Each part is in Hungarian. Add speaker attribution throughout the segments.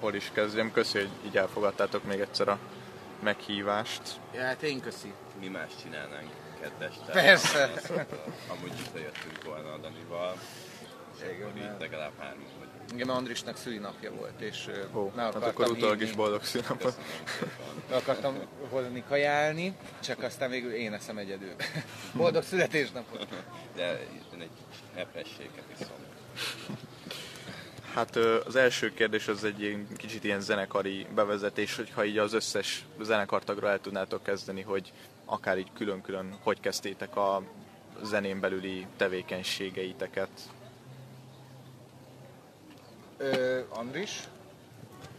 Speaker 1: hol is kezdjem. Köszi, hogy így elfogadtátok még egyszer a meghívást.
Speaker 2: Ja, hát én köszi.
Speaker 3: Mi más csinálnánk ketteste?
Speaker 2: Persze.
Speaker 3: Amúgy jöttünk volna a Danival, akkor így legalább vagyunk.
Speaker 2: Igen, Andrisnak szülinapja volt, és
Speaker 1: Ó, hát
Speaker 2: akartam
Speaker 1: akkor utólag is boldog.
Speaker 2: Meg akartam hozni kajálni, csak aztán végül én eszem egyedül. Boldog születésnapot!
Speaker 3: De én egy hepességet iszom.
Speaker 1: Hát ö, az első kérdés az egy ilyen, kicsit ilyen zenekari bevezetés, hogyha így az összes zenekartagra el tudnátok kezdeni, hogy akár így külön-külön hogy kezdtétek a zenén belüli tevékenységeiteket.
Speaker 2: Ö, Andris?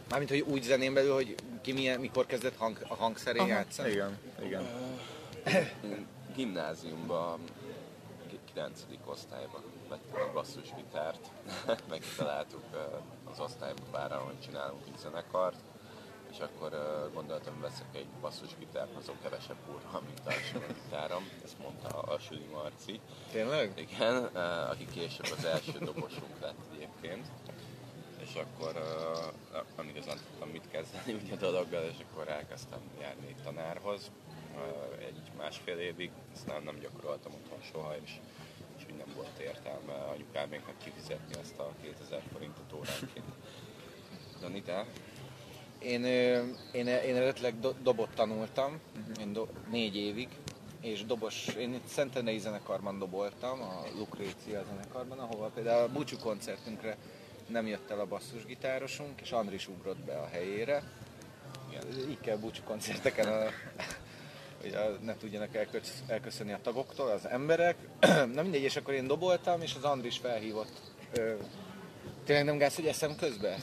Speaker 2: Mármint, hogy úgy zenén belül, hogy ki milyen, mikor kezdett hang, a hangszerén játszani?
Speaker 1: Igen, igen.
Speaker 3: Én gimnáziumban, 9. osztályban vettem a basszusgitárt, megtaláltuk az osztálybára, hogy csinálunk egy zenekart, és akkor gondoltam, veszek egy basszusgitárt, azon kevesebb kurva, mint a gitárom, ezt mondta a Süli Marci.
Speaker 2: Tényleg?
Speaker 3: Igen, aki később az első dobosunk lett egyébként. És akkor, nem igazán tudtam mit kezdeni ugye a dologgal, és akkor elkezdtem járni egy tanárhoz egy másfél évig, aztán nem gyakoroltam otthon soha, és, nem volt értelme anyukáméknak kifizetni azt a 2000 forintot óránként. Dani, te?
Speaker 2: Én, én, én eredetileg do, dobot tanultam, én do, négy évig, és dobos, én itt Szentendrei zenekarban doboltam, a Lucrécia zenekarban, ahova például a búcsú koncertünkre nem jött el a basszusgitárosunk, és Andris ugrott be a helyére.
Speaker 3: Igen.
Speaker 2: Így kell búcsú koncerteken, a, hogy ne tudjanak elkösz, elköszönni a tagoktól az emberek. Na mindegy, és akkor én doboltam, és az Andris felhívott. Ö, Tényleg nem gáz, hogy eszem közben?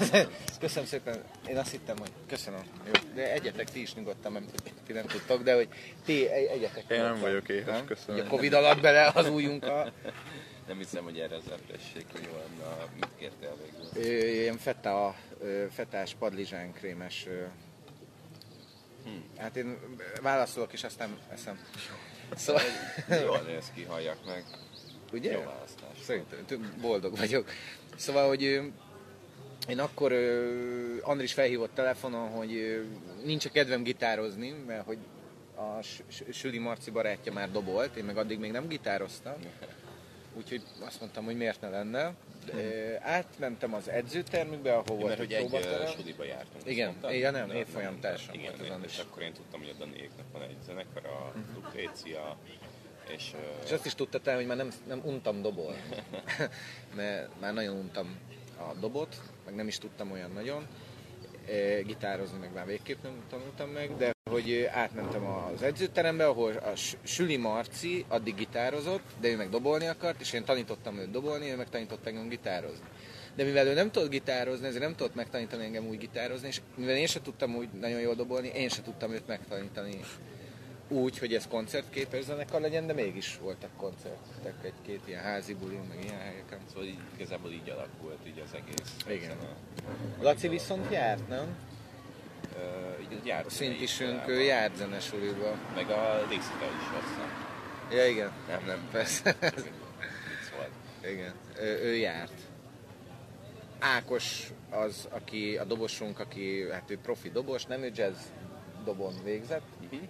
Speaker 2: Köszönöm szépen. Én azt hittem, hogy köszönöm. Jó. De egyetek ti is nyugodtan, mert ti nem tudtok, de hogy ti egy- egyetek.
Speaker 1: Én nem vagyok éhes,
Speaker 2: nem?
Speaker 1: köszönöm.
Speaker 2: A Covid alatt bele az ujjunkkal.
Speaker 3: Nem hiszem, hogy erre az hogy jó lenne, mit kértél végül?
Speaker 2: Ilyen feta, fetás padlizsán krémes. Ö. Hát én válaszolok, és aztán eszem. Szóval,
Speaker 3: Jól néz ki, halljak meg.
Speaker 2: ugye?
Speaker 3: Jó választás.
Speaker 2: Szerintem boldog vagyok. Szóval, hogy én akkor Andris felhívott telefonon, hogy nincs a kedvem gitározni, mert hogy a Süli Marci barátja már dobolt, én meg addig még nem gitároztam. Úgyhogy azt mondtam, hogy miért ne lenne. Ö, átmentem az edzőtermükbe, ahol volt
Speaker 3: Mert hogy egy uh, suliba jártunk.
Speaker 2: Igen,
Speaker 3: mondtad?
Speaker 2: igen, nem, évfolyam társam
Speaker 3: igen,
Speaker 2: volt az
Speaker 3: én-
Speaker 2: Andris.
Speaker 3: És akkor én tudtam, hogy a Daniéknak van egy zenekar, a Lucrécia, és uh,
Speaker 2: És azt is tudtad te, hogy már nem, nem untam dobolni. Mert már nagyon untam a dobot, meg nem is tudtam olyan nagyon. Gitározni meg már végképp nem tanultam meg, de hogy átmentem az edzőterembe, ahol a Süli Marci addig gitározott, de ő meg dobolni akart, és én tanítottam őt dobolni, ő meg tanított engem gitározni. De mivel ő nem tudott gitározni, ezért nem tudott megtanítani engem úgy gitározni, és mivel én sem tudtam úgy nagyon jól dobolni, én sem tudtam őt megtanítani úgy, hogy ez koncertképes zenekar legyen, de mégis voltak koncertek, egy-két ilyen házi bulin, meg ilyen helyeken.
Speaker 3: szóval így, igazából így alakult így az egész.
Speaker 2: Igen.
Speaker 3: zene.
Speaker 2: Laci viszont járt, nem?
Speaker 3: Így jártunk
Speaker 2: A szintisünk ő járt zenesuliba.
Speaker 3: Meg a Lisztre is hozzá.
Speaker 2: Ja igen, nem, nem, persze.
Speaker 3: Volt.
Speaker 2: igen, ő, ő járt. Ákos az, aki a dobosunk, aki, hát ő profi dobos, nem ő jazz dobon végzett.
Speaker 3: Mhm.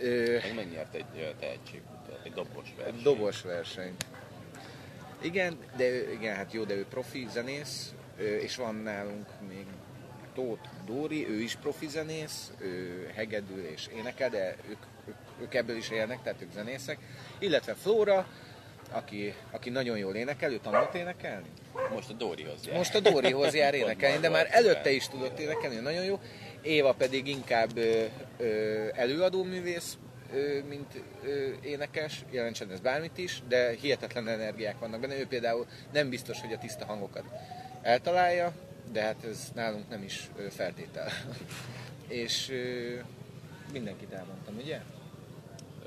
Speaker 2: Ő,
Speaker 3: Meg megnyert egy tehetségkutat, egy dobos verseny.
Speaker 2: Dobos verseny. Igen, de ő, igen, hát jó, de ő profi zenész, és van nálunk még Tóth Dóri, ő is profi zenész, ő hegedül és énekel, de ők, ők, ők ebből is élnek, tehát ők zenészek. Illetve Flóra, aki, aki nagyon jól énekel, ő tanult énekelni.
Speaker 3: Most a Dórihoz jár.
Speaker 2: Most a Dórihoz jár énekelni, de már előtte is tudott énekelni, nagyon jó. Éva pedig inkább ö, ö, előadóművész, ö, mint ö, énekes, jelentsen ez bármit is, de hihetetlen energiák vannak benne. Ő például nem biztos, hogy a tiszta hangokat eltalálja, de hát ez nálunk nem is ö, feltétel. És ö, mindenkit elmondtam, ugye?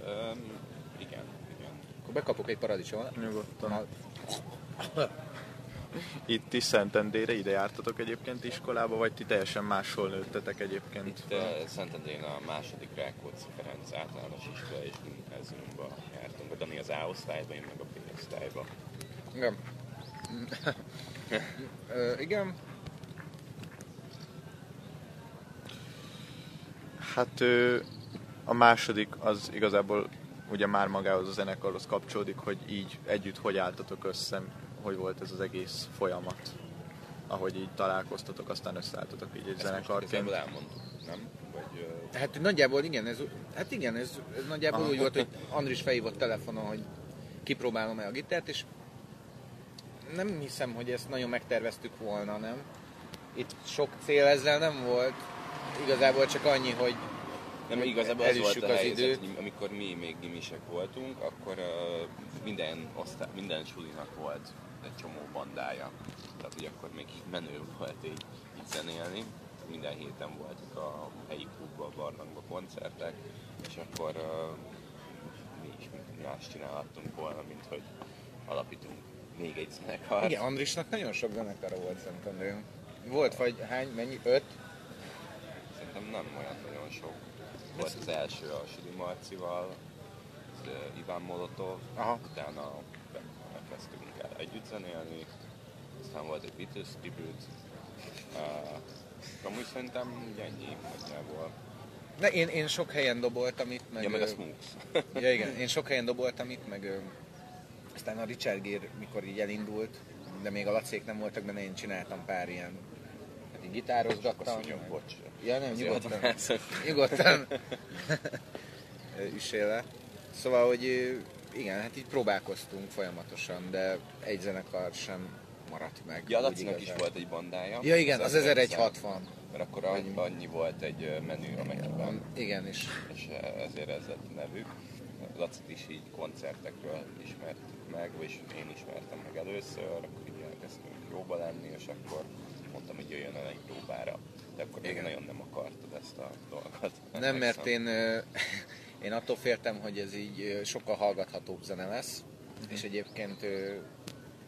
Speaker 3: Öm, igen, igen.
Speaker 2: Akkor bekapok egy paradicsomot.
Speaker 1: Nyugodtan. Itt is Szentendére ide jártatok egyébként iskolába, vagy ti teljesen máshol nőttetek egyébként?
Speaker 3: Itt eh, uh, Szentendén a második Rákóczi Ferenc általános iskola és gimnáziumba jártunk. A Dani az A osztályba, én meg a B osztályba.
Speaker 2: Igen. uh, igen.
Speaker 1: Hát a második az igazából ugye már magához a zenekarhoz kapcsolódik, hogy így együtt hogy álltatok össze, hogy volt ez az egész folyamat, ahogy így találkoztatok, aztán összeálltatok így egy
Speaker 3: Ezt most
Speaker 1: zenekarként.
Speaker 3: igazából elmondtuk, nem? Vagy, ö,
Speaker 2: Hát nagyjából igen, ez, hát igen, ez, ez nagyjából
Speaker 1: Aha.
Speaker 2: úgy volt, hogy Andris felhívott telefonon, hogy kipróbálom-e a gitárt, és nem hiszem, hogy ezt nagyon megterveztük volna, nem? Itt sok cél ezzel nem volt, igazából csak annyi, hogy
Speaker 3: Nem, igazából az volt a
Speaker 2: az
Speaker 3: helyzet,
Speaker 2: időt.
Speaker 3: hogy amikor mi még gimisek voltunk, akkor uh, minden, osztály, minden sulinak volt egy csomó bandája. Tehát, hogy akkor még így menő volt így, így zenélni. Minden héten voltak a helyi klubba, a barlangba koncertek, és akkor uh, mi is más csinálhattunk volna, mint hogy alapítunk még egy zenekart.
Speaker 2: igen, Andrisnak nagyon sok zenekara volt szerintem. Volt vagy hány, mennyi? Öt?
Speaker 3: Szerintem nem olyan nagyon sok. Volt az első a Sidi Marcival, az, Iván Molotov,
Speaker 2: Aha.
Speaker 3: utána elkezdtünk el együtt zenélni, aztán volt egy Beatles tribute. Uh, amúgy szerintem így ennyi nagyjából.
Speaker 2: De én, én sok helyen doboltam itt, meg...
Speaker 3: Ja, meg a Smooks.
Speaker 2: Ja igen, én sok helyen doboltam itt, meg aztán a Richard Gere, mikor így elindult, de még a lacék nem voltak benne, én csináltam pár ilyen, hát így gitározgattam.
Speaker 3: Köszönjük,
Speaker 2: meg-
Speaker 3: bocs.
Speaker 2: Ja nem, nyugodtan. Nyugodtan. Üssél le. Szóval, hogy igen, hát így próbálkoztunk folyamatosan, de egy zenekar sem maradt meg.
Speaker 3: Ja, Lacinak is volt egy bandája.
Speaker 2: Ja igen, az
Speaker 3: 1100,
Speaker 2: 1160.
Speaker 3: Mert akkor annyi, annyi volt egy menü a Mekiben.
Speaker 2: Igen, és
Speaker 3: és ezért ez lett a nevük. Lacit is így koncertekről ismertük meg, és én ismertem meg először, akkor így elkezdtünk jóba lenni, és akkor mondtam, hogy jöjjön el egy próbára. De akkor még nagyon nem akartad ezt a dolgot.
Speaker 2: Nem, mert én, én attól féltem, hogy ez így sokkal hallgathatóbb zene lesz, és egyébként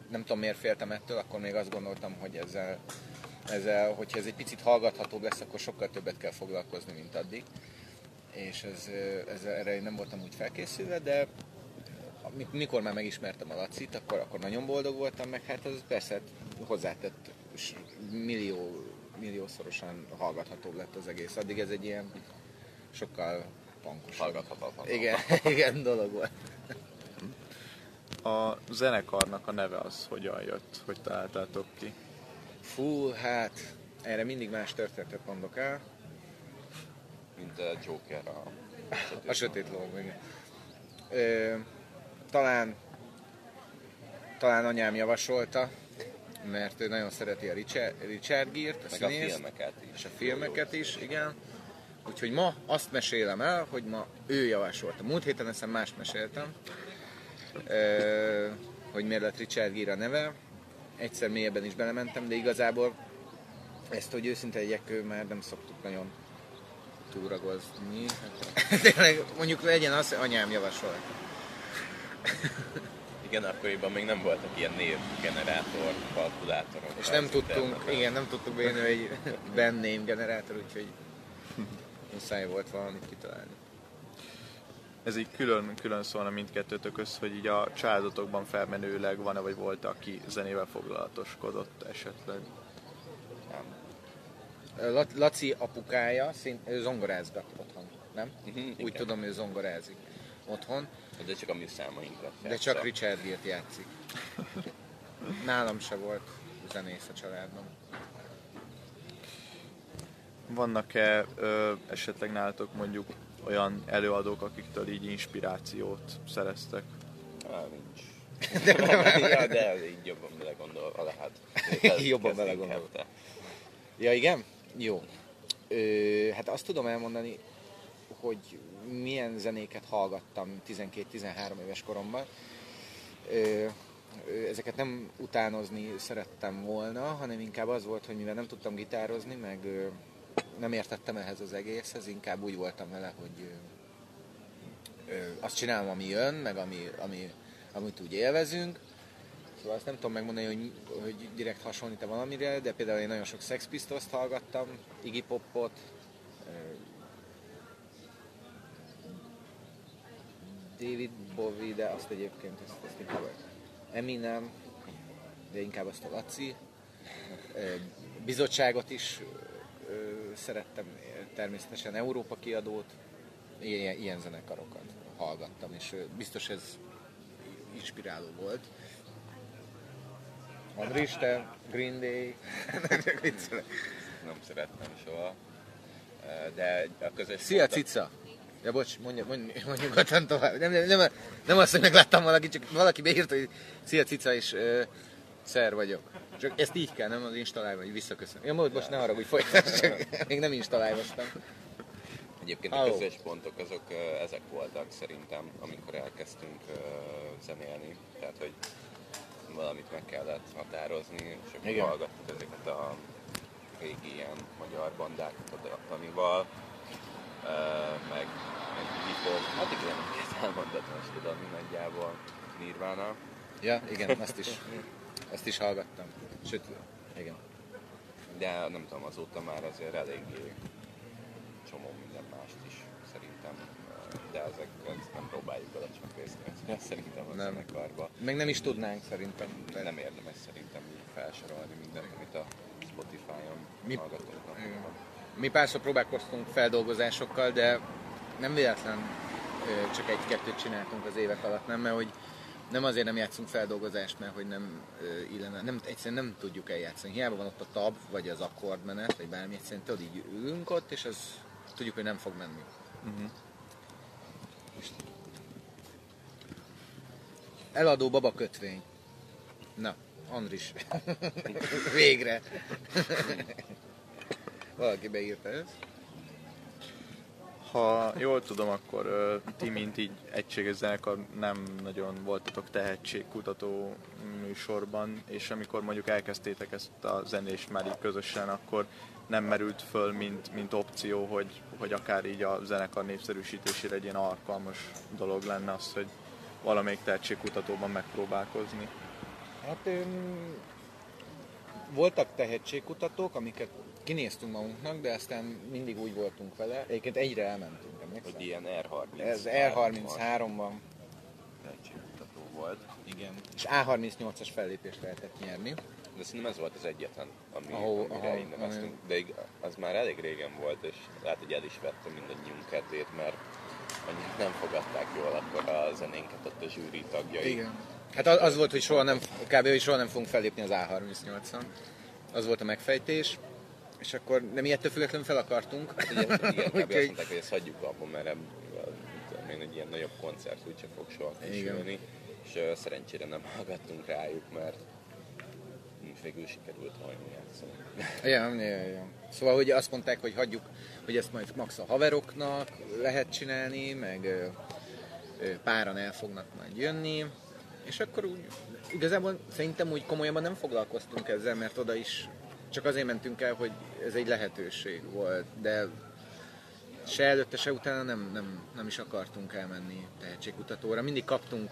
Speaker 2: nem tudom miért féltem ettől, akkor még azt gondoltam, hogy ezzel, ezzel hogyha ez egy picit hallgathatóbb lesz, akkor sokkal többet kell foglalkozni, mint addig. És ez, ez, erre én nem voltam úgy felkészülve, de mi- mikor már megismertem a Lacit, akkor, akkor nagyon boldog voltam, meg hát az persze hát hozzátett millió, milliószorosan hallgathatóbb lett az egész. Addig ez egy ilyen sokkal pankosabb.
Speaker 3: Hallgathatatlan.
Speaker 2: Igen, igen, dolog volt.
Speaker 1: A zenekarnak a neve az hogyan jött, hogy találtátok ki?
Speaker 2: Fú, hát erre mindig más történetet mondok el.
Speaker 3: Mint a Joker a
Speaker 2: A sötét ló, igen. Ö, talán, talán anyám javasolta, mert ő nagyon szereti a Richard, Richard Gere-t, a
Speaker 3: Meg a
Speaker 2: színészt,
Speaker 3: filmeket is.
Speaker 2: és a filmeket is, igen. Úgyhogy ma azt mesélem el, hogy ma ő javasolta. Múlt héten ezt mást meséltem, ö, hogy miért lett Richard Gere a neve. Egyszer mélyebben is belementem, de igazából ezt, hogy őszinte legyek, már nem szoktuk nagyon túragozni. Tényleg mondjuk legyen az, hogy anyám javasol.
Speaker 3: Igen, akkoriban még nem voltak ilyen névgenerátor, kalkulátorok.
Speaker 2: És nem tudtunk, igen, nem tudtuk beírni egy band name generátor, úgyhogy muszáj volt valamit kitalálni.
Speaker 1: Ez így külön, külön szólna mindkettőtök össze, hogy így a családotokban felmenőleg van-e, vagy volt, aki zenével foglalatoskodott esetleg?
Speaker 2: La- Laci apukája szint, ő zongorázgat otthon, nem?
Speaker 3: Mhm,
Speaker 2: Úgy
Speaker 3: igen.
Speaker 2: tudom, ő zongorázik otthon,
Speaker 3: De csak a mi számainkra.
Speaker 2: de csak Richard Gere-t játszik. Nálam se volt zenész a családban.
Speaker 1: Vannak-e ö, esetleg nálatok mondjuk olyan előadók, akiktől így inspirációt szereztek?
Speaker 3: Á, nincs. ja, de így jobban belegondolva lehet.
Speaker 2: Jobban belegondolva. Ja, igen? Jó. Ö, hát azt tudom elmondani, hogy milyen zenéket hallgattam 12-13 éves koromban. Ö, ezeket nem utánozni szerettem volna, hanem inkább az volt, hogy mivel nem tudtam gitározni, meg nem értettem ehhez az egészhez, inkább úgy voltam vele, hogy ö, azt csinálom, ami jön, meg ami, ami, amit úgy élvezünk. Szóval azt nem tudom megmondani, hogy, hogy direkt hasonlít-e valamire, de például én nagyon sok Sex Pistols-t hallgattam, Iggy Popot, David Bowie, de azt egyébként ezt, ezt inkább Eminem, de inkább azt a Laci. Bizottságot is szerettem természetesen Európa kiadót, ilyen, ilyen zenekarokat hallgattam, és biztos ez inspiráló volt. Andris, te Green Day,
Speaker 3: Nem szerettem soha. De a közös
Speaker 2: Szia,
Speaker 3: pontok-
Speaker 2: cica! Ja, bocs, mondja, mondja, mondja nyugodtan tovább. Nem, nem, nem, nem azt, hogy megláttam valaki, csak valaki beírta, hogy szia, cica, és uh, szer vagyok. Csak ezt így kell, nem az installálva, hogy visszaköszön. Ja, most, most ne arra, hogy folytasd, csak még nem installálvastam.
Speaker 3: Egyébként a közös pontok azok ezek voltak szerintem, amikor elkezdtünk zenélni. Tehát, hogy valamit meg kellett határozni, és akkor
Speaker 2: Igen.
Speaker 3: hallgattuk ezeket a régi ilyen magyar bandákat a Danival, ö, meg meg hip-hop. Hát igen, elmondott most tudom nagyjából Nirvana.
Speaker 2: Ja, igen, azt is, azt is hallgattam. Sőt, igen.
Speaker 3: De nem tudom, azóta már azért eléggé csomó minden mást is szerintem, de ezeket nem próbáljuk belecsapészni szerintem a
Speaker 2: Nem.
Speaker 3: zenekarba.
Speaker 2: Meg nem is tudnánk szerintem.
Speaker 3: Nem érdemes szerintem így felsorolni mindent, amit a Spotify-on
Speaker 2: Mi-
Speaker 3: hallgatunk.
Speaker 2: Mi párszor próbálkoztunk feldolgozásokkal, de nem véletlen csak egy-kettőt csináltunk az évek alatt, nem? Mert hogy nem azért nem játszunk feldolgozást, mert hogy nem ö, illene, nem, egyszerűen nem tudjuk eljátszani. Hiába van ott a tab, vagy az akkordmenet, vagy bármi, egyszerűen tudod, így ülünk ott, és az tudjuk, hogy nem fog menni. És- Eladó baba kötvény. Na, Andris. Végre. Valaki beírta ezt.
Speaker 1: Ha jól tudom, akkor ti, mint így egységes zenekar nem nagyon voltatok tehetségkutató műsorban, és amikor mondjuk elkezdtétek ezt a zenést már így közösen, akkor nem merült föl, mint, mint opció, hogy, hogy akár így a zenekar népszerűsítésére egy ilyen alkalmas dolog lenne az, hogy valamelyik tehetségkutatóban megpróbálkozni.
Speaker 2: Hát öm, voltak tehetségkutatók, amiket kinéztünk magunknak, de aztán mindig úgy voltunk vele. Egyébként egyre elmentünk, emlékszel?
Speaker 3: Hogy ilyen R33.
Speaker 2: Ez R33-ban,
Speaker 3: Tehetségkutató volt.
Speaker 2: igen. És A38-as fellépést lehetett nyerni.
Speaker 3: De szerintem ez volt az egyetlen, ami,
Speaker 2: Ahol-
Speaker 3: amire
Speaker 2: ahol-
Speaker 3: így neveztünk. De az már elég régen volt, és lehet, hogy el is vette mindannyiunk kedvét, mert annyira nem fogadták jól akkor a zenénket ott a zsűri tagjai.
Speaker 2: Igen. Hát az, az volt, hogy soha nem, kb. hogy soha nem fogunk fellépni az A38-on. Az volt a megfejtés. És akkor nem ettől függetlenül fel akartunk.
Speaker 3: Ugye, igen, kb. azt
Speaker 2: Úgyhogy-
Speaker 3: mondták, hogy ezt hagyjuk abba, mert még egy ilyen nagyobb koncert úgyse fog soha kisülni. És ö, szerencsére nem hallgattunk rájuk, mert végül sikerült valami játszani.
Speaker 2: Ja, ja, ja. Szóval hogy azt mondták, hogy hagyjuk, hogy ezt majd max a haveroknak lehet csinálni, meg páran el fognak majd jönni, és akkor úgy, igazából szerintem úgy komolyabban nem foglalkoztunk ezzel, mert oda is csak azért mentünk el, hogy ez egy lehetőség volt, de se előtte, se utána nem, nem, nem is akartunk elmenni tehetségkutatóra. Mindig kaptunk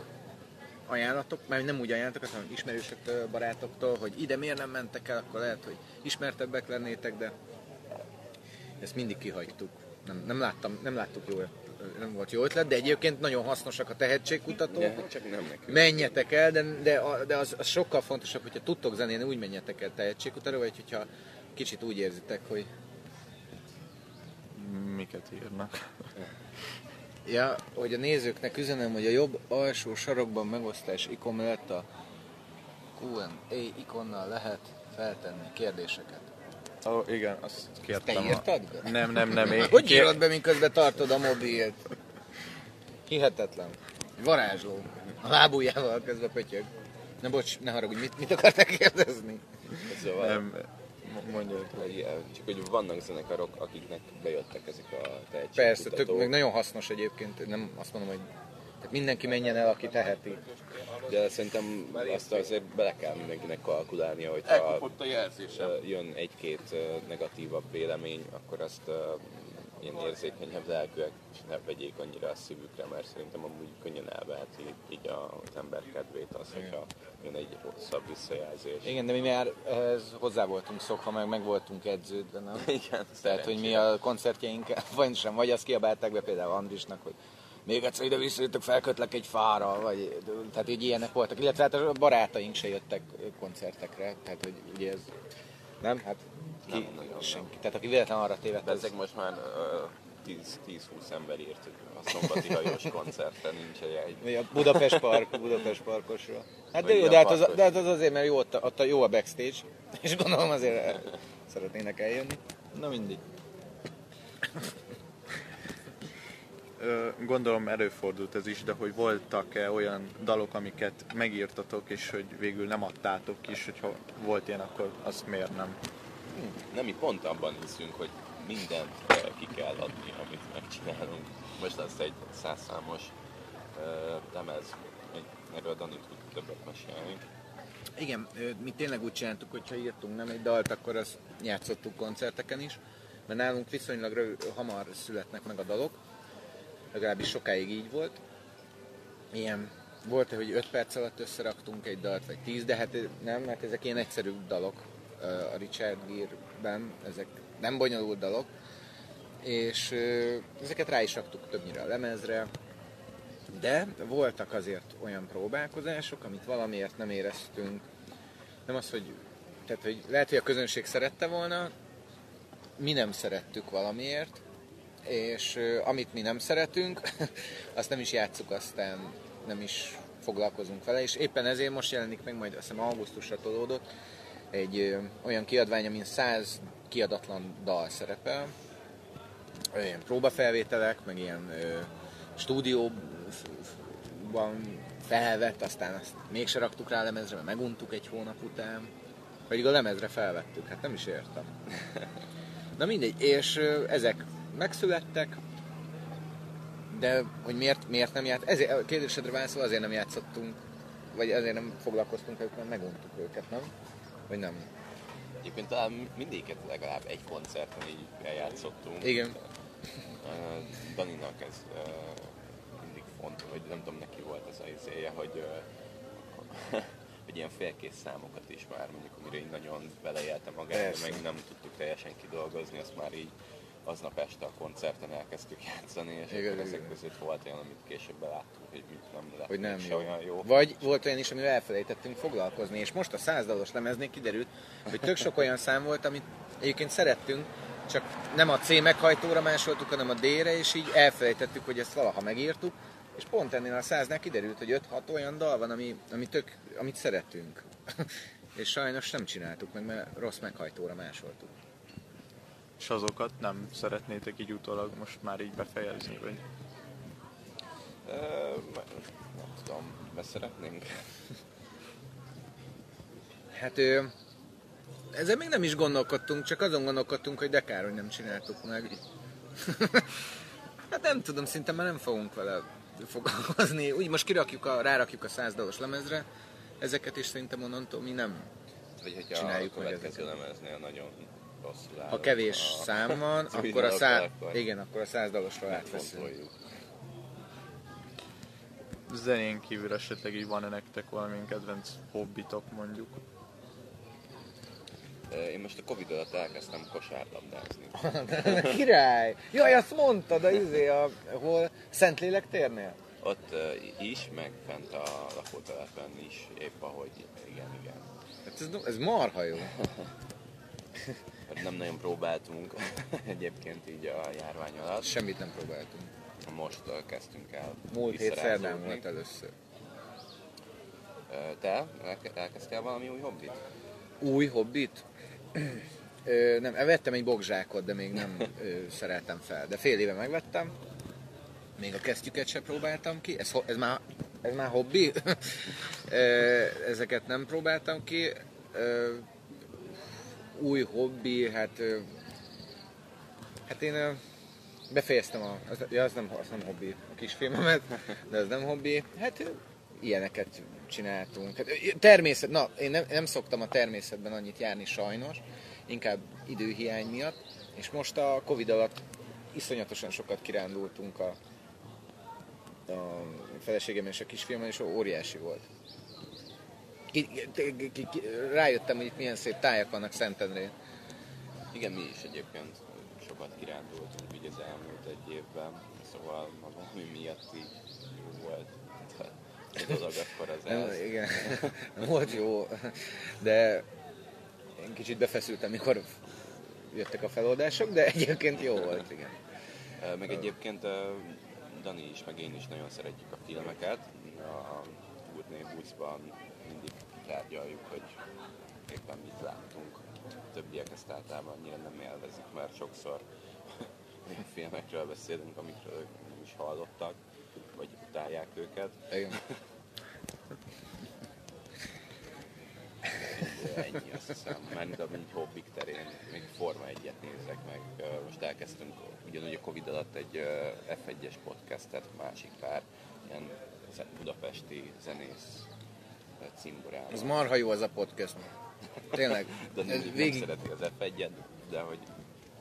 Speaker 2: ajánlatok, mert nem úgy ajánlatokat, hanem ismerősöktől, barátoktól, hogy ide miért nem mentek el, akkor lehet, hogy ismertebbek lennétek, de ezt mindig kihagytuk. Nem, nem, láttam, nem láttuk jó, nem volt jó ötlet, de egyébként nagyon hasznosak a tehetségkutatók.
Speaker 3: De, csak nem nekünk.
Speaker 2: Menjetek el, de, de, a- de az, az, sokkal fontosabb, hogyha tudtok zenélni, úgy menjetek el tehetségkutatóra, vagy hogyha kicsit úgy érzitek, hogy
Speaker 1: Miket írnak?
Speaker 2: Ja, hogy a nézőknek üzenem, hogy a jobb alsó sarokban megosztás ikon mellett a Q&A ikonnal lehet feltenni kérdéseket.
Speaker 1: Ó, oh, igen, azt kértem.
Speaker 2: Te írtad be?
Speaker 1: A... Nem, nem, nem. Én
Speaker 2: Hogy
Speaker 1: kér-
Speaker 2: írod be, miközben tartod a mobilt? Hihetetlen. Varázsló. A lábujjával közben pötyög. Na bocs, ne haragudj, mit, mit akartál kérdezni?
Speaker 3: Szóval,
Speaker 1: Nem, mo- mondja.
Speaker 3: hogy, eh, csak hogy vannak zenekarok, akiknek bejöttek ezek a tehetségkutatók.
Speaker 2: Persze, tök, meg nagyon hasznos egyébként, nem azt mondom, hogy tehát mindenki menjen el, aki teheti.
Speaker 3: De szerintem azt azért bele kell mindenkinek kalkulálnia, hogyha
Speaker 4: Elkapott a
Speaker 3: jön egy-két negatívabb vélemény, akkor azt ilyen érzékenyebb lelkűek ne vegyék annyira a szívükre, mert szerintem amúgy könnyen elveheti így a- az ember kedvét az, hogyha jön egy rosszabb visszajelzés.
Speaker 2: Igen, de mi már ehhez hozzá voltunk szokva, meg meg voltunk edződve, nem?
Speaker 3: Igen,
Speaker 2: Tehát, hogy mi a koncertjeinken, vagy sem, vagy azt kiabálták be például Andrisnak, hogy még egyszer ide visszajöttök, felkötlek egy fára, vagy, tehát így ilyenek voltak. Illetve hát a barátaink se jöttek koncertekre, tehát hogy ugye ez Nem? Hát ki,
Speaker 3: Nem nagyon, nem.
Speaker 2: senki. Tehát aki véletlen arra tévedt, az...
Speaker 3: ezek most már ö, 10-20 ember írt, a szombati hajós koncerten nincs.
Speaker 2: Vagy a Budapest Park, Budapest Parkosról. Hát de jó, de hát, az, de hát az azért, mert jó, ott, a- ott a jó a backstage, és gondolom azért szeretnének eljönni. Na mindig.
Speaker 1: Gondolom előfordult ez is, de hogy voltak-e olyan dalok, amiket megírtatok, és hogy végül nem adtátok ki, és hogyha volt ilyen, akkor azt miért nem?
Speaker 3: Nem, mi pont abban hiszünk, hogy mindent ki kell adni, amit megcsinálunk. Most lesz egy százszámos lemez, erről Dani tud többet mesélni.
Speaker 2: Igen, mi tényleg úgy csináltuk, hogyha írtunk nem egy dalt, akkor azt játszottuk koncerteken is, mert nálunk viszonylag röv, hamar születnek meg a dalok, legalábbis sokáig így volt. Ilyen volt, hogy 5 perc alatt összeraktunk egy dalt, vagy 10, de hát nem, mert ezek ilyen egyszerű dalok a Richard Gere-ben, ezek nem bonyolult dalok, és ezeket rá is raktuk többnyire a lemezre, de voltak azért olyan próbálkozások, amit valamiért nem éreztünk. Nem az, hogy, tehát, hogy lehet, hogy a közönség szerette volna, mi nem szerettük valamiért, és amit mi nem szeretünk, azt nem is játsszuk, aztán nem is foglalkozunk vele, és éppen ezért most jelenik meg, majd azt hiszem augusztusra tolódott, egy ö, olyan kiadvány, amin száz kiadatlan dal szerepel, ilyen próbafelvételek, meg ilyen ö, stúdióban felvett, aztán azt mégse raktuk rá a lemezre, mert meguntuk egy hónap után. Pedig a lemezre felvettük, hát nem is értem. Na mindegy, és ö, ezek megszülettek, de hogy miért, miért nem járt, ezért, a kérdésedre válaszol, azért nem játszottunk, vagy azért nem foglalkoztunk velük, mert meguntuk őket, nem? Vagy nem?
Speaker 3: Egyébként talán mindéket legalább egy koncerten így eljátszottunk.
Speaker 2: Igen.
Speaker 3: Uh, Daninak ez uh, mindig fontos, vagy nem tudom, neki volt ez a izéje, hogy, uh, hogy ilyen félkész számokat is már, mondjuk amire így nagyon beleélte magát, meg nem tudtuk teljesen kidolgozni, azt már így aznap este a koncerten elkezdtük játszani, és
Speaker 2: Igen,
Speaker 3: akkor ezek
Speaker 2: igen.
Speaker 3: között volt olyan, amit később beláttuk, hogy nem lett
Speaker 2: hogy nem
Speaker 3: mégse
Speaker 2: jó.
Speaker 3: olyan jó.
Speaker 2: Vagy volt olyan is, amivel elfelejtettünk foglalkozni, és most a százdalos lemeznél kiderült, hogy tök sok olyan szám volt, amit egyébként szerettünk, csak nem a C meghajtóra másoltuk, hanem a D-re, és így elfelejtettük, hogy ezt valaha megírtuk, és pont ennél a száznál kiderült, hogy 5-6 olyan dal van, ami, ami tök, amit szeretünk. és sajnos nem csináltuk meg, mert rossz meghajtóra másoltuk.
Speaker 1: És azokat nem szeretnétek így utólag most már így befejezni, vagy?
Speaker 3: Uh, nem tudom, mert szeretnénk.
Speaker 2: Hát ö, ezzel még nem is gondolkodtunk, csak azon gondolkodtunk, hogy de kár, hogy nem csináltuk meg. hát nem tudom, szinte már nem fogunk vele foglalkozni. Úgy most kirakjuk a, rárakjuk a 100 dalos lemezre, ezeket is szerintem onnantól mi nem.
Speaker 3: Vagy hogyha
Speaker 2: Csináljuk
Speaker 3: a következő lemeznél nagyon
Speaker 2: Ha kevés
Speaker 3: a-
Speaker 2: szám van, akkor a, szá...
Speaker 3: akkor
Speaker 2: igen, akkor a 100 dalosra átveszünk.
Speaker 1: Zenén kívül esetleg így van-e nektek valamilyen kedvenc hobbitok mondjuk?
Speaker 3: Én most a Covid alatt elkezdtem kosárlabdázni.
Speaker 2: Király! Jaj, azt mondtad, a izé, a, hol? Szentlélek térnél?
Speaker 3: Ott uh, is, meg fent a lakótelepen is, épp ahogy, igen, igen.
Speaker 2: Hát ez, ez marha jó.
Speaker 3: Hát Nem nagyon próbáltunk egyébként így a járvány alatt.
Speaker 2: Semmit nem próbáltunk.
Speaker 3: Most kezdtünk el
Speaker 2: Múlt hét szerdán volt először.
Speaker 3: Te elke- elkezdtél valami új hobbit?
Speaker 2: Új hobbit? Ö, nem, vettem egy bogzsákot, de még nem ö, szereltem fel. De fél éve megvettem. Még a kesztyüket sem próbáltam ki. Ez, ez, már, ez már hobbi? Ö, Ezeket nem próbáltam ki. Ö, Új hobbi, hát... Hát én befejeztem a... Az, ja, az nem, az nem hobbi, a kisfilmemet, de az nem hobbi. Hát ilyeneket csináltunk. Hát, természet, na, én nem, nem szoktam a természetben annyit járni sajnos, inkább időhiány miatt, és most a Covid alatt iszonyatosan sokat kirándultunk a, a feleségem és a kisfiammal, és óriási volt. Ki, ki, ki, ki, rájöttem, hogy itt milyen szép tájak vannak Szentendrén.
Speaker 3: Igen, mi is egyébként sokat kirándultunk így az elmúlt egy évben, szóval valami miatt így jó volt. Tehát A dolog akkor az ez.
Speaker 2: igen, volt jó, de én kicsit befeszültem, mikor jöttek a feloldások, de egyébként jó volt, igen.
Speaker 3: Meg egyébként Dani is, meg én is nagyon szeretjük a filmeket. A Útné buszban mindig tárgyaljuk, hogy éppen mit láttunk. A többiek ezt általában annyira nem élvezik, mert sokszor olyan filmekről beszélünk, amikről ők nem is hallottak, vagy utálják őket.
Speaker 2: igen.
Speaker 3: Ennyi azt hiszem, mert a mint hobbik terén még Forma 1-et nézek meg. Most elkezdtünk ugyanúgy a Covid alatt egy ö, F1-es podcastet, másik pár ilyen budapesti zenész cimborával.
Speaker 2: Az marha jó az a podcast. Tényleg.
Speaker 3: de nem,
Speaker 2: Ez
Speaker 3: nem
Speaker 2: végig,
Speaker 3: szereti az F1-et, de hogy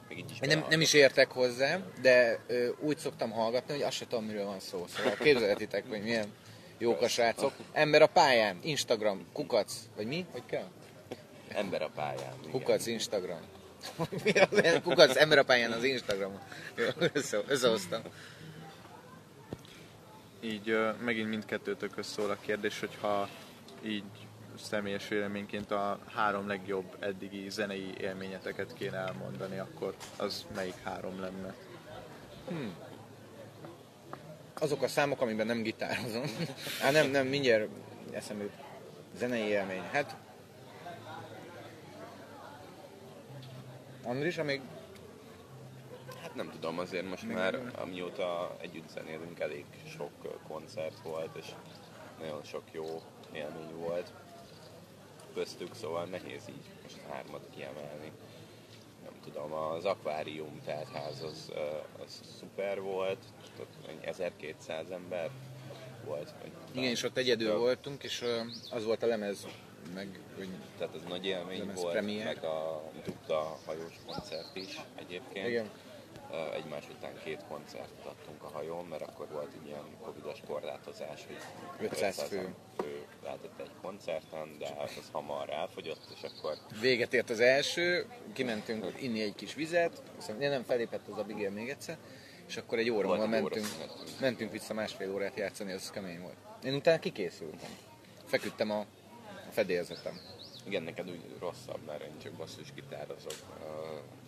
Speaker 3: még így is
Speaker 2: nem, nem is értek hozzá, de ö, úgy szoktam hallgatni, hogy azt sem tudom, miről van szó. Szóval képzelhetitek, hogy milyen jók a srácok. Ember a pályán, Instagram, kukac, vagy mi? Hogy kell?
Speaker 3: Ember a pályán. igen.
Speaker 2: Kukac, Instagram. Kukac, ember a pályán az Instagram. Jó, össze, összehoztam.
Speaker 1: Így ö, megint mindkettőtökhöz szól a kérdés, hogyha így személyes véleményként a három legjobb eddigi zenei élményeteket kéne elmondani, akkor az melyik három lenne?
Speaker 2: Azok a számok, amiben nem gitározom. Á, nem, nem, mindjárt eszembe jut. Zenei élmény. Hát... Andris, amíg
Speaker 3: Hát nem tudom, azért most már amióta együtt zenélünk, elég sok koncert volt, és nagyon sok jó élmény volt köztük, szóval nehéz így most hármat kiemelni. Nem tudom, az akvárium teltház az, az szuper volt, ennyi 1200 ember volt.
Speaker 2: Igen, és ott egyedül
Speaker 3: Több.
Speaker 2: voltunk, és az volt a lemez, meg hogy
Speaker 3: Tehát ez nagy élmény volt,
Speaker 2: premier.
Speaker 3: meg a dupla hajós koncert is egyébként.
Speaker 2: Igen.
Speaker 3: Egymás után két koncertet adtunk a hajón, mert akkor volt egy ilyen covidos korlátozás, hogy
Speaker 2: 500 fő.
Speaker 3: fő lehetett egy koncerten, de az hamar elfogyott, és akkor
Speaker 2: véget ért az első, kimentünk inni egy kis vizet, aztán nem felépett az Abigail még egyszer, és akkor egy óra múlva mentünk,
Speaker 3: óraszünetünk.
Speaker 2: mentünk vissza másfél órát játszani, az kemény volt. Én utána kikészültem. Feküdtem a a fedélzetem.
Speaker 3: igen, neked úgy rosszabb, mert én csak basszus gitározok,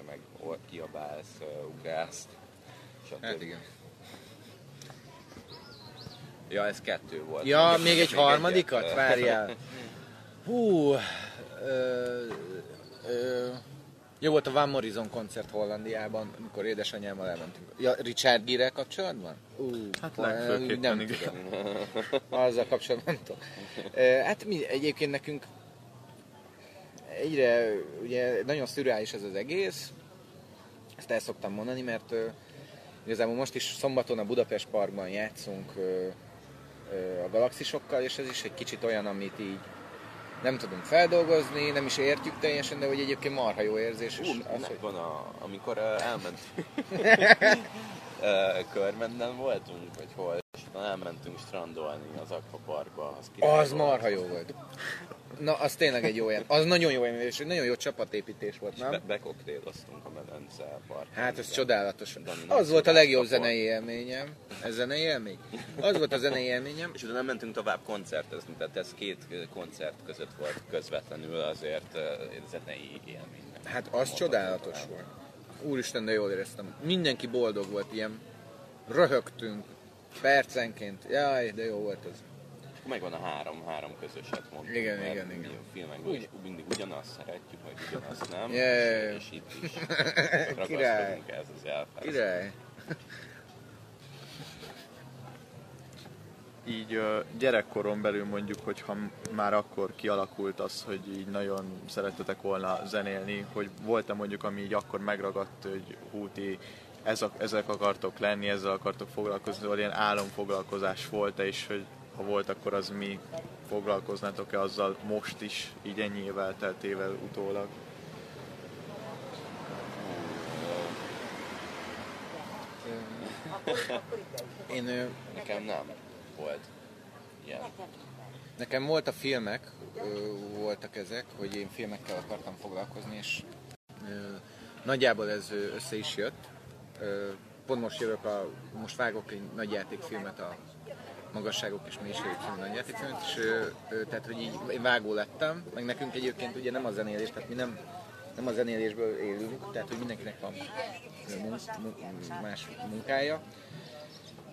Speaker 3: meg or- kiabálsz, ugrálsz. stb.
Speaker 2: Hát igen.
Speaker 3: Ja, ez kettő volt.
Speaker 2: Ja,
Speaker 3: Még-
Speaker 2: még egy
Speaker 3: még
Speaker 2: harmadikat?
Speaker 3: egyet,
Speaker 2: Várjál. Hú, ö, ö, jó volt a Van Morrison koncert Hollandiában, amikor édesanyámmal elmentünk. Ja, Richard Gere kapcsolatban? Uh,
Speaker 1: Hát legfőképpen
Speaker 2: nem
Speaker 1: igen.
Speaker 2: tudom. Azzal kapcsolatban nem tudom. Hát mi, egyébként nekünk egyre, ugye nagyon szürreális ez az egész, ezt el szoktam mondani, mert ö, igazából most is szombaton a Budapest Parkban játszunk ö, ö, a galaxisokkal, és ez is egy kicsit olyan, amit így nem tudunk feldolgozni, nem is értjük teljesen, de hogy egyébként marha jó érzés. És
Speaker 3: Ú,
Speaker 2: az, hogy...
Speaker 3: megvan a, amikor uh, elment körmenden voltunk, vagy hol, utána elmentünk strandolni az akvaparkba. Az,
Speaker 2: Az
Speaker 3: volt.
Speaker 2: marha jó volt. Na, az tényleg egy jó ilyen. Az nagyon jó ilyen, és egy nagyon jó csapatépítés volt,
Speaker 3: És be,
Speaker 2: nem?
Speaker 3: bekoktéloztunk a medence parkon.
Speaker 2: Hát ez csodálatos.
Speaker 3: Dani nem
Speaker 2: Az volt a legjobb zenei élményem. Ez zenei élmény? Az volt a zenei élményem.
Speaker 3: És utána mentünk tovább koncertezni, tehát ez két koncert között volt közvetlenül azért zenei élmény.
Speaker 2: Hát az csodálatos volt. Úristen, de jól éreztem. Mindenki boldog volt, ilyen röhögtünk percenként. Jaj, de jó volt az.
Speaker 3: Megvan a három, három közöset mondjuk.
Speaker 2: Igen,
Speaker 3: mert
Speaker 2: igen, igen.
Speaker 3: A filmekben is mindig ugyanazt szeretjük, vagy ugyanazt nem.
Speaker 2: Ja.
Speaker 3: És, és itt is
Speaker 2: Király.
Speaker 3: ragaszkodunk ez az elfász.
Speaker 2: Király.
Speaker 1: így gyerekkoron belül mondjuk, hogyha már akkor kialakult az, hogy így nagyon szerettetek volna zenélni, hogy volt-e mondjuk, ami így akkor megragadt, hogy hú, ti ez a, ezek akartok lenni, ezzel akartok foglalkozni, vagy ilyen álomfoglalkozás volt-e, és hogy ha volt, akkor az mi foglalkoznátok-e azzal most is, így ennyi év elteltével utólag?
Speaker 2: Én,
Speaker 3: Nekem nem volt ilyen.
Speaker 2: nekem volt a filmek, voltak ezek, hogy én filmekkel akartam foglalkozni, és nagyjából ez össze is jött. Pont most jövök a, most vágok egy nagy játékfilmet a magasságok és mélységek című nagyjátékfilmet, és tehát, hogy így én vágó lettem, meg nekünk egyébként ugye nem a zenélés, tehát mi nem, nem a zenélésből élünk, tehát hogy mindenkinek van más munkája,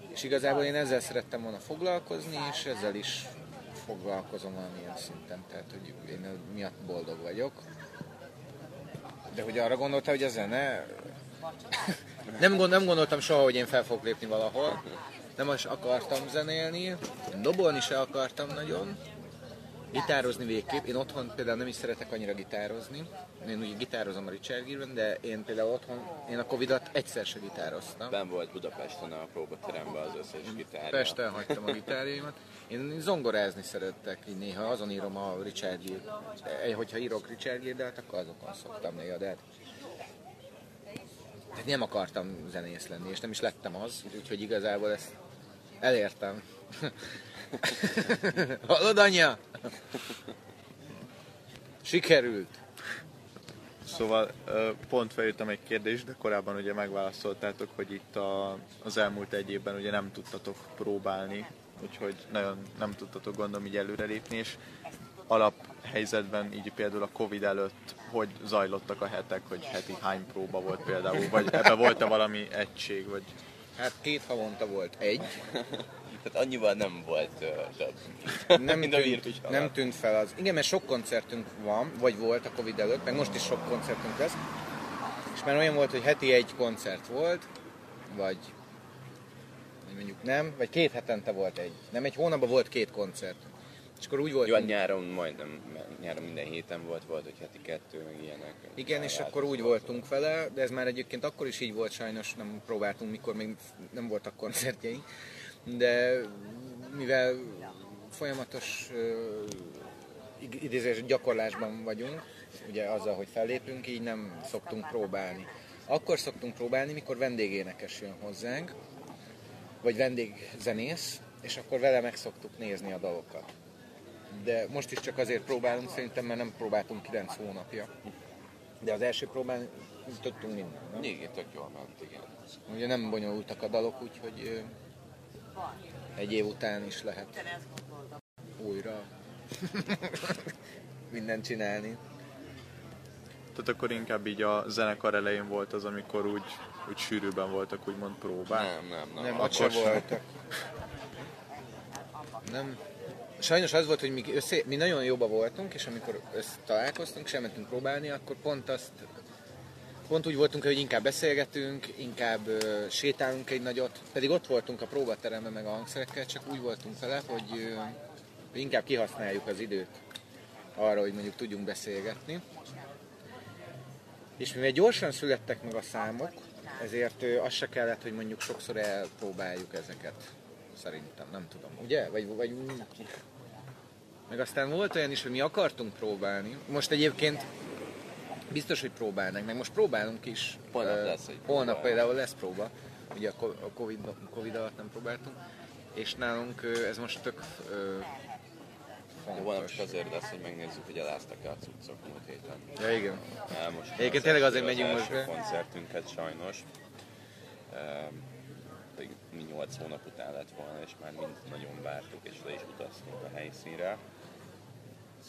Speaker 2: és igazából én ezzel szerettem volna foglalkozni, és ezzel is foglalkozom valamilyen szinten, tehát hogy én miatt boldog vagyok. De hogy arra gondolta, hogy a zene... nem, gond, nem gondoltam soha, hogy én fel fogok lépni valahol. Nem is akartam zenélni, dobolni se akartam nagyon. Gitározni végképp. Én otthon például nem is szeretek annyira gitározni. Én ugye gitározom a Richard Gere-ben, de én például otthon, én a Covid-at egyszer se gitároztam.
Speaker 3: Ben volt Budapesten a próbateremben az összes gitárja.
Speaker 2: Pesten hagytam a gitárjaimat. Én zongorázni szerettek, így néha azon írom a Richard Gere. Hogyha írok Richard Gere, akkor azokon szoktam néha, de hát tehát nem akartam zenész lenni, és nem is lettem az, úgyhogy igazából ezt elértem. Hallod, anya? Sikerült.
Speaker 1: Szóval pont felírtam egy kérdést, de korábban ugye megválaszoltátok, hogy itt a, az elmúlt egy évben ugye nem tudtatok próbálni, úgyhogy nagyon nem tudtatok gondolom így előrelépni, és alaphelyzetben, így például a Covid előtt, hogy zajlottak a hetek, hogy heti hány próba volt például, vagy ebbe volt-e valami egység, vagy
Speaker 2: Hát két havonta volt egy.
Speaker 3: Tehát annyival nem volt uh, több.
Speaker 2: Nem
Speaker 3: Mind a
Speaker 2: tűnt,
Speaker 3: alatt.
Speaker 2: nem tűnt fel az. Igen, mert sok koncertünk van, vagy volt a Covid előtt, meg most is sok koncertünk lesz. És már olyan volt, hogy heti egy koncert volt, vagy vagy mondjuk nem, vagy két hetente volt egy. Nem, egy hónapban volt két koncert. És akkor úgy volt,
Speaker 3: Jó, hát nyáron majdnem, nyáron minden héten volt, volt, hogy heti kettő, meg ilyenek.
Speaker 2: Igen, és akkor úgy voltunk vele, de ez már egyébként akkor is így volt sajnos, nem próbáltunk, mikor még nem voltak koncertjeink, de mivel folyamatos uh, idézés gyakorlásban vagyunk, ugye azzal, hogy fellépünk, így nem szoktunk próbálni. Akkor szoktunk próbálni, mikor vendégénekes jön hozzánk, vagy vendégzenész, és akkor vele meg szoktuk nézni a dalokat. De most is csak azért próbálunk, szerintem, mert nem próbáltunk 9 hónapja. De az első próbán tudtunk mindent. Nem?
Speaker 3: Igen, tök jól ment, igen.
Speaker 2: Ugye nem bonyolultak a dalok, úgyhogy egy év után is lehet újra mindent csinálni.
Speaker 1: Tehát akkor inkább így a zenekar elején volt az, amikor úgy, úgy sűrűben voltak úgymond próbák.
Speaker 3: Nem, nem, nem.
Speaker 2: Nem,
Speaker 3: akkor
Speaker 2: ott voltak. Nem. Sajnos az volt, hogy mi, össze, mi nagyon jóba voltunk, és amikor találkoztunk, sem mentünk próbálni, akkor pont azt pont úgy voltunk, hogy inkább beszélgetünk, inkább ö, sétálunk egy nagyot, pedig ott voltunk a próbateremben meg a hangszerekkel, csak úgy voltunk vele, hogy, ö, hogy inkább kihasználjuk az időt arra, hogy mondjuk tudjunk beszélgetni. És mivel gyorsan születtek meg a számok, ezért ö, az se kellett, hogy mondjuk sokszor elpróbáljuk ezeket. Szerintem, nem tudom. Ugye? Vagy, vagy meg aztán volt olyan is, hogy mi akartunk próbálni. Most egyébként biztos, hogy próbálnak, meg most próbálunk is.
Speaker 3: Holnap lesz egy
Speaker 2: Holnap például lesz próba. Ugye a co- a Covid, Covid alatt nem próbáltunk. És nálunk ez most tök ö,
Speaker 3: De holnap
Speaker 2: fontos.
Speaker 3: csak azért lesz, hogy megnézzük, hogy eláztak-e a cuccok múlt héten.
Speaker 2: Ja, igen. Egyébként tényleg azért megyünk
Speaker 3: az
Speaker 2: most be.
Speaker 3: koncertünket sajnos. Pedig mi 8 hónap után lett volna, és már mind nagyon vártuk, és le is utaztunk a helyszínre.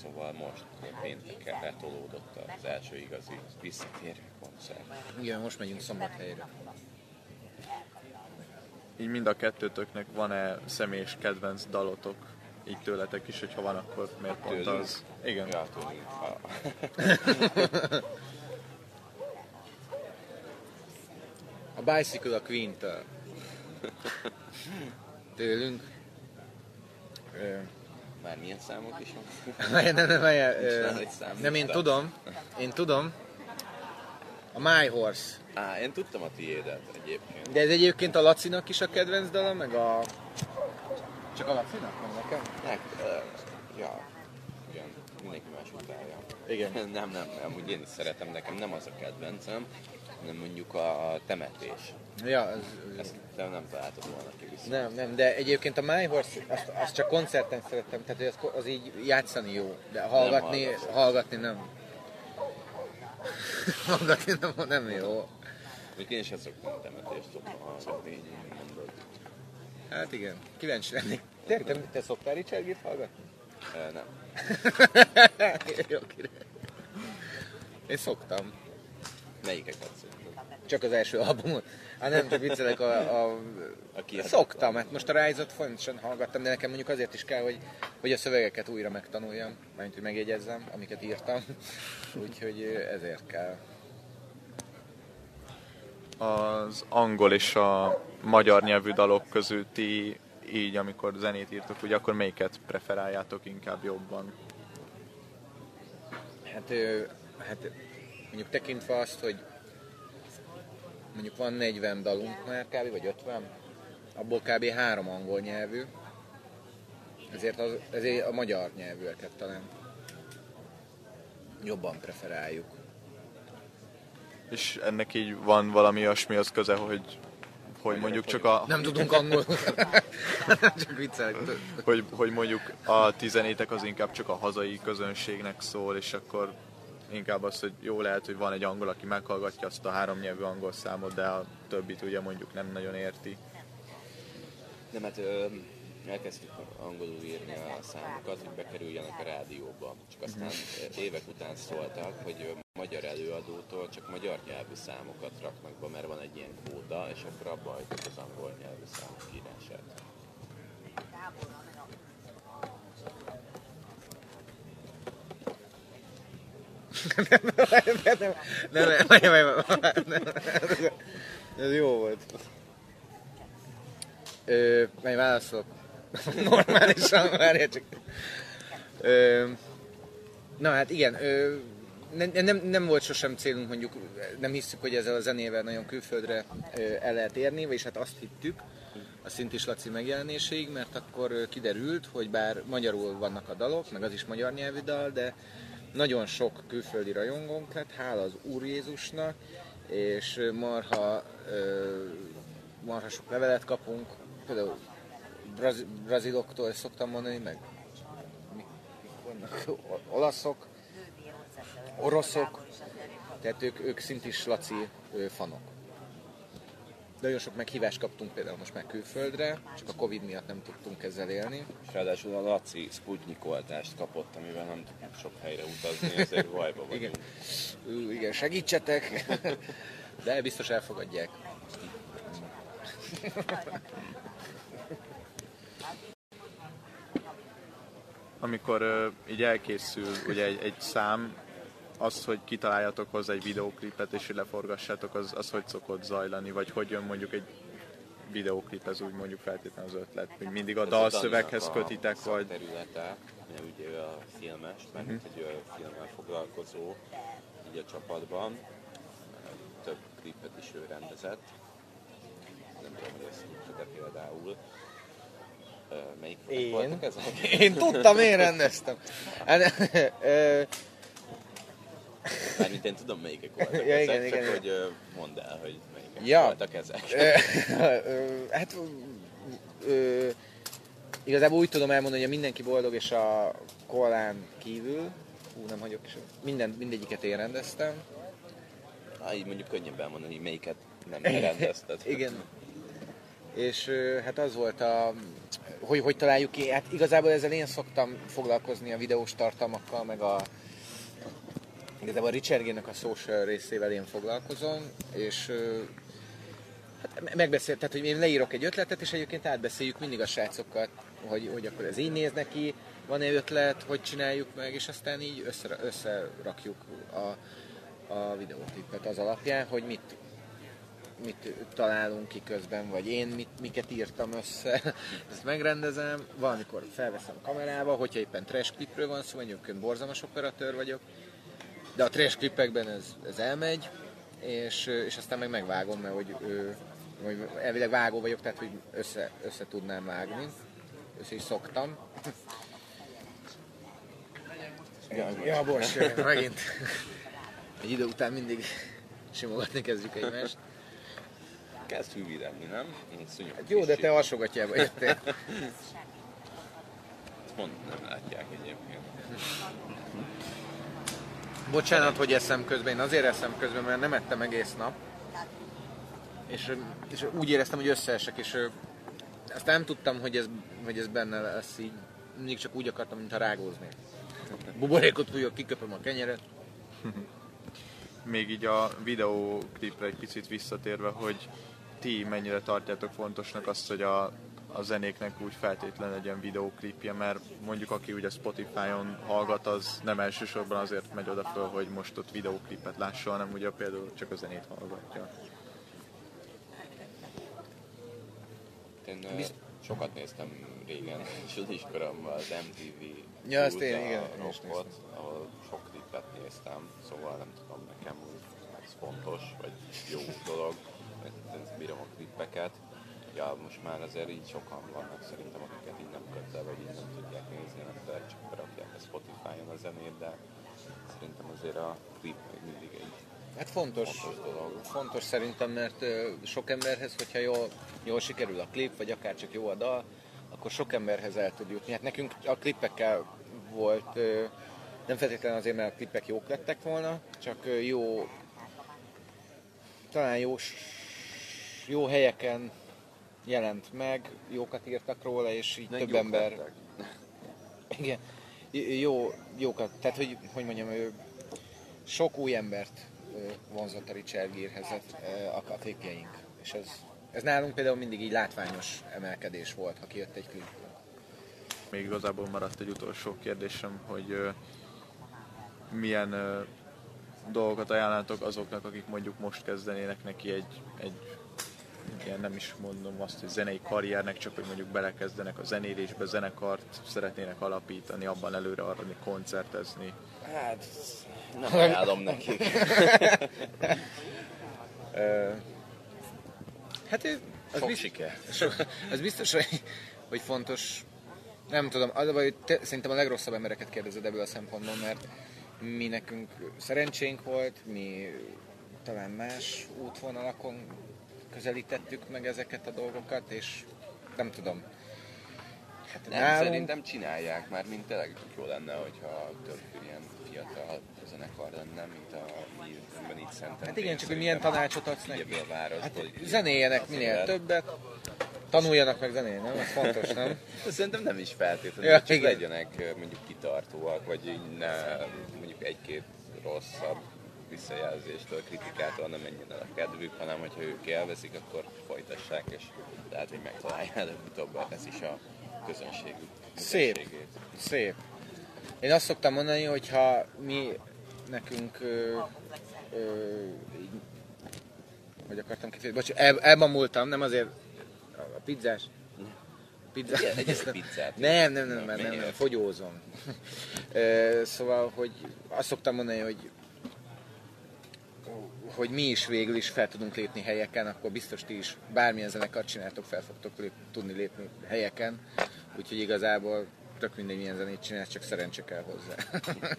Speaker 3: Szóval most pénteken letolódott az első igazi visszatérő koncert.
Speaker 2: Igen, most megyünk szombathelyre.
Speaker 1: Így mind a kettőtöknek van-e személyes kedvenc dalotok? Így tőletek is, hogyha van, akkor miért pont
Speaker 3: Tőlünk?
Speaker 1: az? Igen.
Speaker 3: Ja, tőlünk. A-
Speaker 2: A Bicycle a Queen-től. Tőlünk. Ö,
Speaker 3: Már milyen számok is van?
Speaker 2: nem, nem, nem,
Speaker 3: szám,
Speaker 2: nem, én tudom. Én tudom. A My Horse.
Speaker 3: Á, én tudtam a tiédet egyébként.
Speaker 2: De ez egyébként a Lacinak is a kedvenc dala, meg a... Csak a Lacinak, meg nekem?
Speaker 3: Nek, uh, ja, igen, mindenki más utálja.
Speaker 2: Igen.
Speaker 3: Nem, nem, nem, úgy én is szeretem, nekem nem az a kedvencem, hanem mondjuk a temetés.
Speaker 2: Ja, az,
Speaker 3: Ezt te nem találtad volna ki vissza.
Speaker 2: nem, nem, de egyébként a My Horse, azt, azt csak koncerten szerettem, tehát az, az így játszani jó, de hallgatni,
Speaker 3: hallgatsz.
Speaker 2: hallgatni nem. hallgatni nem, nem jó.
Speaker 3: Még én sem szoktam temetést szoktam hallgatni, így mondod.
Speaker 2: Hát igen, kíváncsi lennék Te, te, te szoktál Richard Gere hallgatni?
Speaker 3: E, nem.
Speaker 2: Jó, király. Én szoktam.
Speaker 3: Melyiket szoktad?
Speaker 2: Csak az első albumot. Hát nem, csak viccelek a... a...
Speaker 3: A.
Speaker 2: Szoktam, hát most a Rise-ot folyamatosan hallgattam, de nekem mondjuk azért is kell, hogy, hogy a szövegeket újra megtanuljam, mert hogy megjegyezzem, amiket írtam. Úgyhogy ezért kell.
Speaker 1: Az angol és a magyar nyelvű dalok közül ti így, amikor zenét írtok, ugye akkor melyiket preferáljátok inkább jobban?
Speaker 2: Hát, hát mondjuk tekintve azt, hogy mondjuk van 40 dalunk már kb. vagy 50, abból kb. három angol nyelvű, ezért, az, ezért a magyar nyelvűeket talán jobban preferáljuk.
Speaker 1: És ennek így van valami olyasmi az köze, hogy, hogy mondjuk csak a,
Speaker 2: Nem tudunk angolul. Csak viccelek.
Speaker 1: hogy, hogy mondjuk a tizenétek az inkább csak a hazai közönségnek szól, és akkor inkább az, hogy jó lehet, hogy van egy angol, aki meghallgatja azt a három nyelvű angol számot, de a többit ugye mondjuk nem nagyon érti.
Speaker 3: Nem, hát ö, elkezdtük angolul írni a számokat, hogy bekerüljenek a rádióba. Csak aztán évek után szóltak, hogy magyar előadótól csak magyar nyelvű számokat raknak be, mert van egy ilyen kóda, és akkor abba hagyjuk az angol nyelvű számok írását.
Speaker 2: Nem, nem, nem, nem, nem, nem, ez jó volt. Ö, majd válaszolok. Normálisan, várjál csak. Ö, na hát igen, ö, nem, nem, nem volt sosem célunk, mondjuk nem hiszük, hogy ezzel a zenével nagyon külföldre el lehet érni, vagyis hát azt hittük, a Szintis Laci megjelenéséig, mert akkor kiderült, hogy bár magyarul vannak a dalok, meg az is magyar nyelvű dal, de nagyon sok külföldi rajongónk lett, hála az Úr Jézusnak, és marha, marha sok levelet kapunk, például braz, braziloktól szoktam mondani, meg olaszok, oroszok, tehát ők, ők Szintis Laci ö, fanok. Nagyon sok meghívást kaptunk például most már külföldre, csak a Covid miatt nem tudtunk ezzel élni.
Speaker 3: És ráadásul a Laci Sputnik oltást kapott, amivel nem tudunk sok helyre utazni, ezért bajba vagyunk.
Speaker 2: Igen. Ú, igen, segítsetek! De biztos elfogadják.
Speaker 1: Amikor ö, így elkészül ugye egy, egy szám, az, hogy kitaláljatok hozzá egy videóklipet és hogy leforgassátok, az, az hogy szokott zajlani, vagy hogy jön mondjuk egy videóklip, ez úgy mondjuk feltétlenül az ötlet, hogy mindig a
Speaker 3: Ez
Speaker 1: dalszöveghez kötitek,
Speaker 3: a
Speaker 1: vagy...
Speaker 3: területe, ugye ő a filmes, mert uh-huh. egy filmmel foglalkozó így a csapatban. Több klipet is ő rendezett. Nem tudom, hogy ezt tudta, de például melyik
Speaker 2: Én?
Speaker 3: ezek?
Speaker 2: Én tudtam, én rendeztem.
Speaker 3: Mármint én tudom, melyikek voltak
Speaker 2: Ja,
Speaker 3: ezek,
Speaker 2: igen,
Speaker 3: csak
Speaker 2: igen,
Speaker 3: hogy mondd el, hogy melyikek
Speaker 2: Ja.
Speaker 3: voltak ezek.
Speaker 2: Hát ö, igazából úgy tudom elmondani, hogy a mindenki boldog és a kolán kívül, ú, nem hagyok is, minden, mindegyiket én rendeztem.
Speaker 3: Á, így mondjuk könnyebb elmondani, hogy melyiket nem te rendezted.
Speaker 2: Igen. És hát az volt a, hogy, hogy találjuk ki, hát igazából ezzel én szoktam foglalkozni a videós tartalmakkal, meg a igazából a Richard a social részével én foglalkozom, és hát megbeszél, tehát hogy én leírok egy ötletet, és egyébként átbeszéljük mindig a srácokkal, hogy, hogy akkor ez így néz neki, van-e ötlet, hogy csináljuk meg, és aztán így össze, összerakjuk a, a videóklipet az alapján, hogy mit, mit találunk ki közben, vagy én mit, miket írtam össze, ezt megrendezem, valamikor felveszem kamerába, hogyha éppen trash klipről van szó, egyébként borzalmas operatőr vagyok, de a trash klipekben ez, ez elmegy, és, és aztán meg megvágom, mert hogy, ő, hogy elvileg vágó vagyok, tehát hogy össze, össze tudnám vágni, össze is szoktam. Ja, ja bocs, megint. Egy idő után mindig simogatni kezdjük egymást.
Speaker 3: Kezd hűvíredni, nem? Én
Speaker 2: Hát jó, de te alsogatjába jöttél.
Speaker 3: Ezt Pont nem látják egyébként.
Speaker 2: Bocsánat, hogy eszem közben, én azért eszem közben, mert nem ettem egész nap. És, és úgy éreztem, hogy összeesek, és ö, azt nem tudtam, hogy ez, hogy ez benne lesz így. Mindig csak úgy akartam, mintha rágóznék. Buborékot fújok, kiköpöm a kenyeret.
Speaker 1: Még így a videóklipre egy picit visszatérve, hogy ti mennyire tartjátok fontosnak azt, hogy a, a zenéknek úgy feltétlen legyen videóklipje, mert mondjuk aki ugye Spotify-on hallgat, az nem elsősorban azért megy oda föl, hogy most ott videóklipet lásson, hanem ugye például csak a zenét hallgatja.
Speaker 3: Én ö, sokat néztem régen, sulis koromban az MTV
Speaker 2: Ja, azt én- igen,
Speaker 3: rockot, ahol sok klipet néztem, szóval nem tudom, nekem úgy ez fontos, vagy jó dolog, mert bírom a klippeket. Ja, most már azért így sokan vannak szerintem, akiket így nem kötve, vagy így nem tudják nézni, nem tudják, csak berakják a Spotify-on a zenét, de szerintem azért a klip még mindig egy
Speaker 2: Hát fontos,
Speaker 3: Fontos dolog.
Speaker 2: fontos szerintem, mert sok emberhez, hogyha jól, jól sikerül a klip, vagy akár csak jó a dal, akkor sok emberhez el tud jutni. Hát nekünk a klippekkel volt, nem feltétlenül azért, mert a klippek jók lettek volna, csak jó, talán jó, jó helyeken jelent meg, jókat írtak róla, és így
Speaker 3: De
Speaker 2: több
Speaker 3: jók
Speaker 2: ember...
Speaker 3: lettek.
Speaker 2: Igen, jó, jókat, tehát hogy, hogy mondjam, ő sok új embert vonzott a Richard Gere-hez a, a klipjeink. És ez, ez nálunk például mindig így látványos emelkedés volt, ha kijött egy klip.
Speaker 1: Még igazából maradt egy utolsó kérdésem, hogy milyen dolgokat ajánlátok azoknak, akik mondjuk most kezdenének neki egy, egy ilyen nem is mondom azt, hogy zenei karriernek, csak hogy mondjuk belekezdenek a zenélésbe, zenekart szeretnének alapítani, abban előre arra koncertezni.
Speaker 3: Hát, nem ajánlom nekik.
Speaker 2: Hát ez, az,
Speaker 3: Sok
Speaker 2: biztos,
Speaker 3: siker.
Speaker 2: az biztos, hogy, hogy fontos. Nem tudom, az a baj, hogy te, szerintem a legrosszabb embereket kérdezed ebből a szempontból, mert mi nekünk szerencsénk volt, mi talán más útvonalakon közelítettük meg ezeket a dolgokat, és nem tudom. Hát
Speaker 3: Nem,
Speaker 2: nálunk-
Speaker 3: szerintem csinálják már, mint tényleg jó lenne, hogyha több ilyen fiatal zenekar lenne, mint a mi ebben így Szentendrén.
Speaker 2: Hát igen, csak hogy milyen tanácsot adsz neki.
Speaker 3: A város,
Speaker 2: Hát zenéjenek
Speaker 3: az
Speaker 2: minél
Speaker 3: élet.
Speaker 2: többet, tanuljanak meg zenélni, nem? Ez fontos, nem?
Speaker 3: Szerintem nem is feltétlenül,
Speaker 2: Ja,
Speaker 3: csak
Speaker 2: igen.
Speaker 3: legyenek mondjuk kitartóak, vagy így ne, mondjuk egy-két rosszabb visszajelzéstől, kritikától nem menjen el a kedvük, hanem hogyha ők élvezik, akkor folytassák, és lehet, hogy megtalálják előbb-utóbb ez is a közönségük.
Speaker 2: Szép. Szép. Én azt szoktam mondani, hogy ha mi nekünk ö, ö, így, hogy akartam kifejezni, bocs, el, elbamultam, nem azért a pizzás. Pizza.
Speaker 3: Igen, egyes pizzát.
Speaker 2: Nem, nem, nem, nem, nem, nem, fogyózom. Szóval, hogy azt szoktam mondani, hogy hogy mi is végül is fel tudunk lépni helyeken, akkor biztos ti is bármilyen zenekart csináltok, fel fogtok lép, tudni lépni helyeken. Úgyhogy igazából tök mindegy milyen zenét csinálsz, csak szerencse kell hozzá.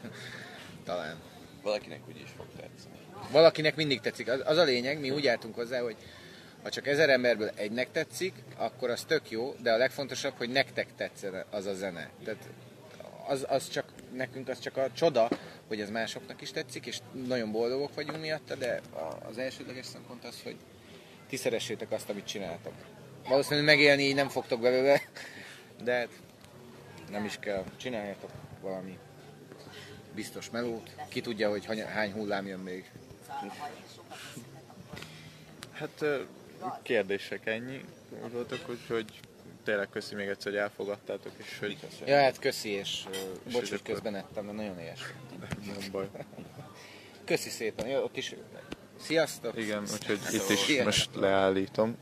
Speaker 2: Talán.
Speaker 3: Valakinek úgy is fog tetszeni.
Speaker 2: Valakinek mindig tetszik. Az, az a lényeg, mi úgy álltunk hozzá, hogy ha csak ezer emberből egynek tetszik, akkor az tök jó, de a legfontosabb, hogy nektek tetszen az a zene. Tehát az, az csak, nekünk az csak a csoda, hogy ez másoknak is tetszik, és nagyon boldogok vagyunk miatta, de az elsődleges szempont az, hogy ti szeressétek azt, amit csináltok. Valószínűleg megélni így nem fogtok belőle, de hát nem is kell. Csináljátok valami biztos melót. Ki tudja, hogy hány hullám jön még.
Speaker 1: Hát kérdések ennyi voltak, úgyhogy tényleg köszi még egyszer, hogy elfogadtátok, és hogy.
Speaker 2: Ja, hát köszi, és
Speaker 1: És
Speaker 2: bocs, hogy közben ettem, de nagyon éhes.
Speaker 1: nem baj.
Speaker 2: Köszi szépen. Jó, ott is. Sziasztok!
Speaker 1: Igen, úgyhogy itt is most leállítom.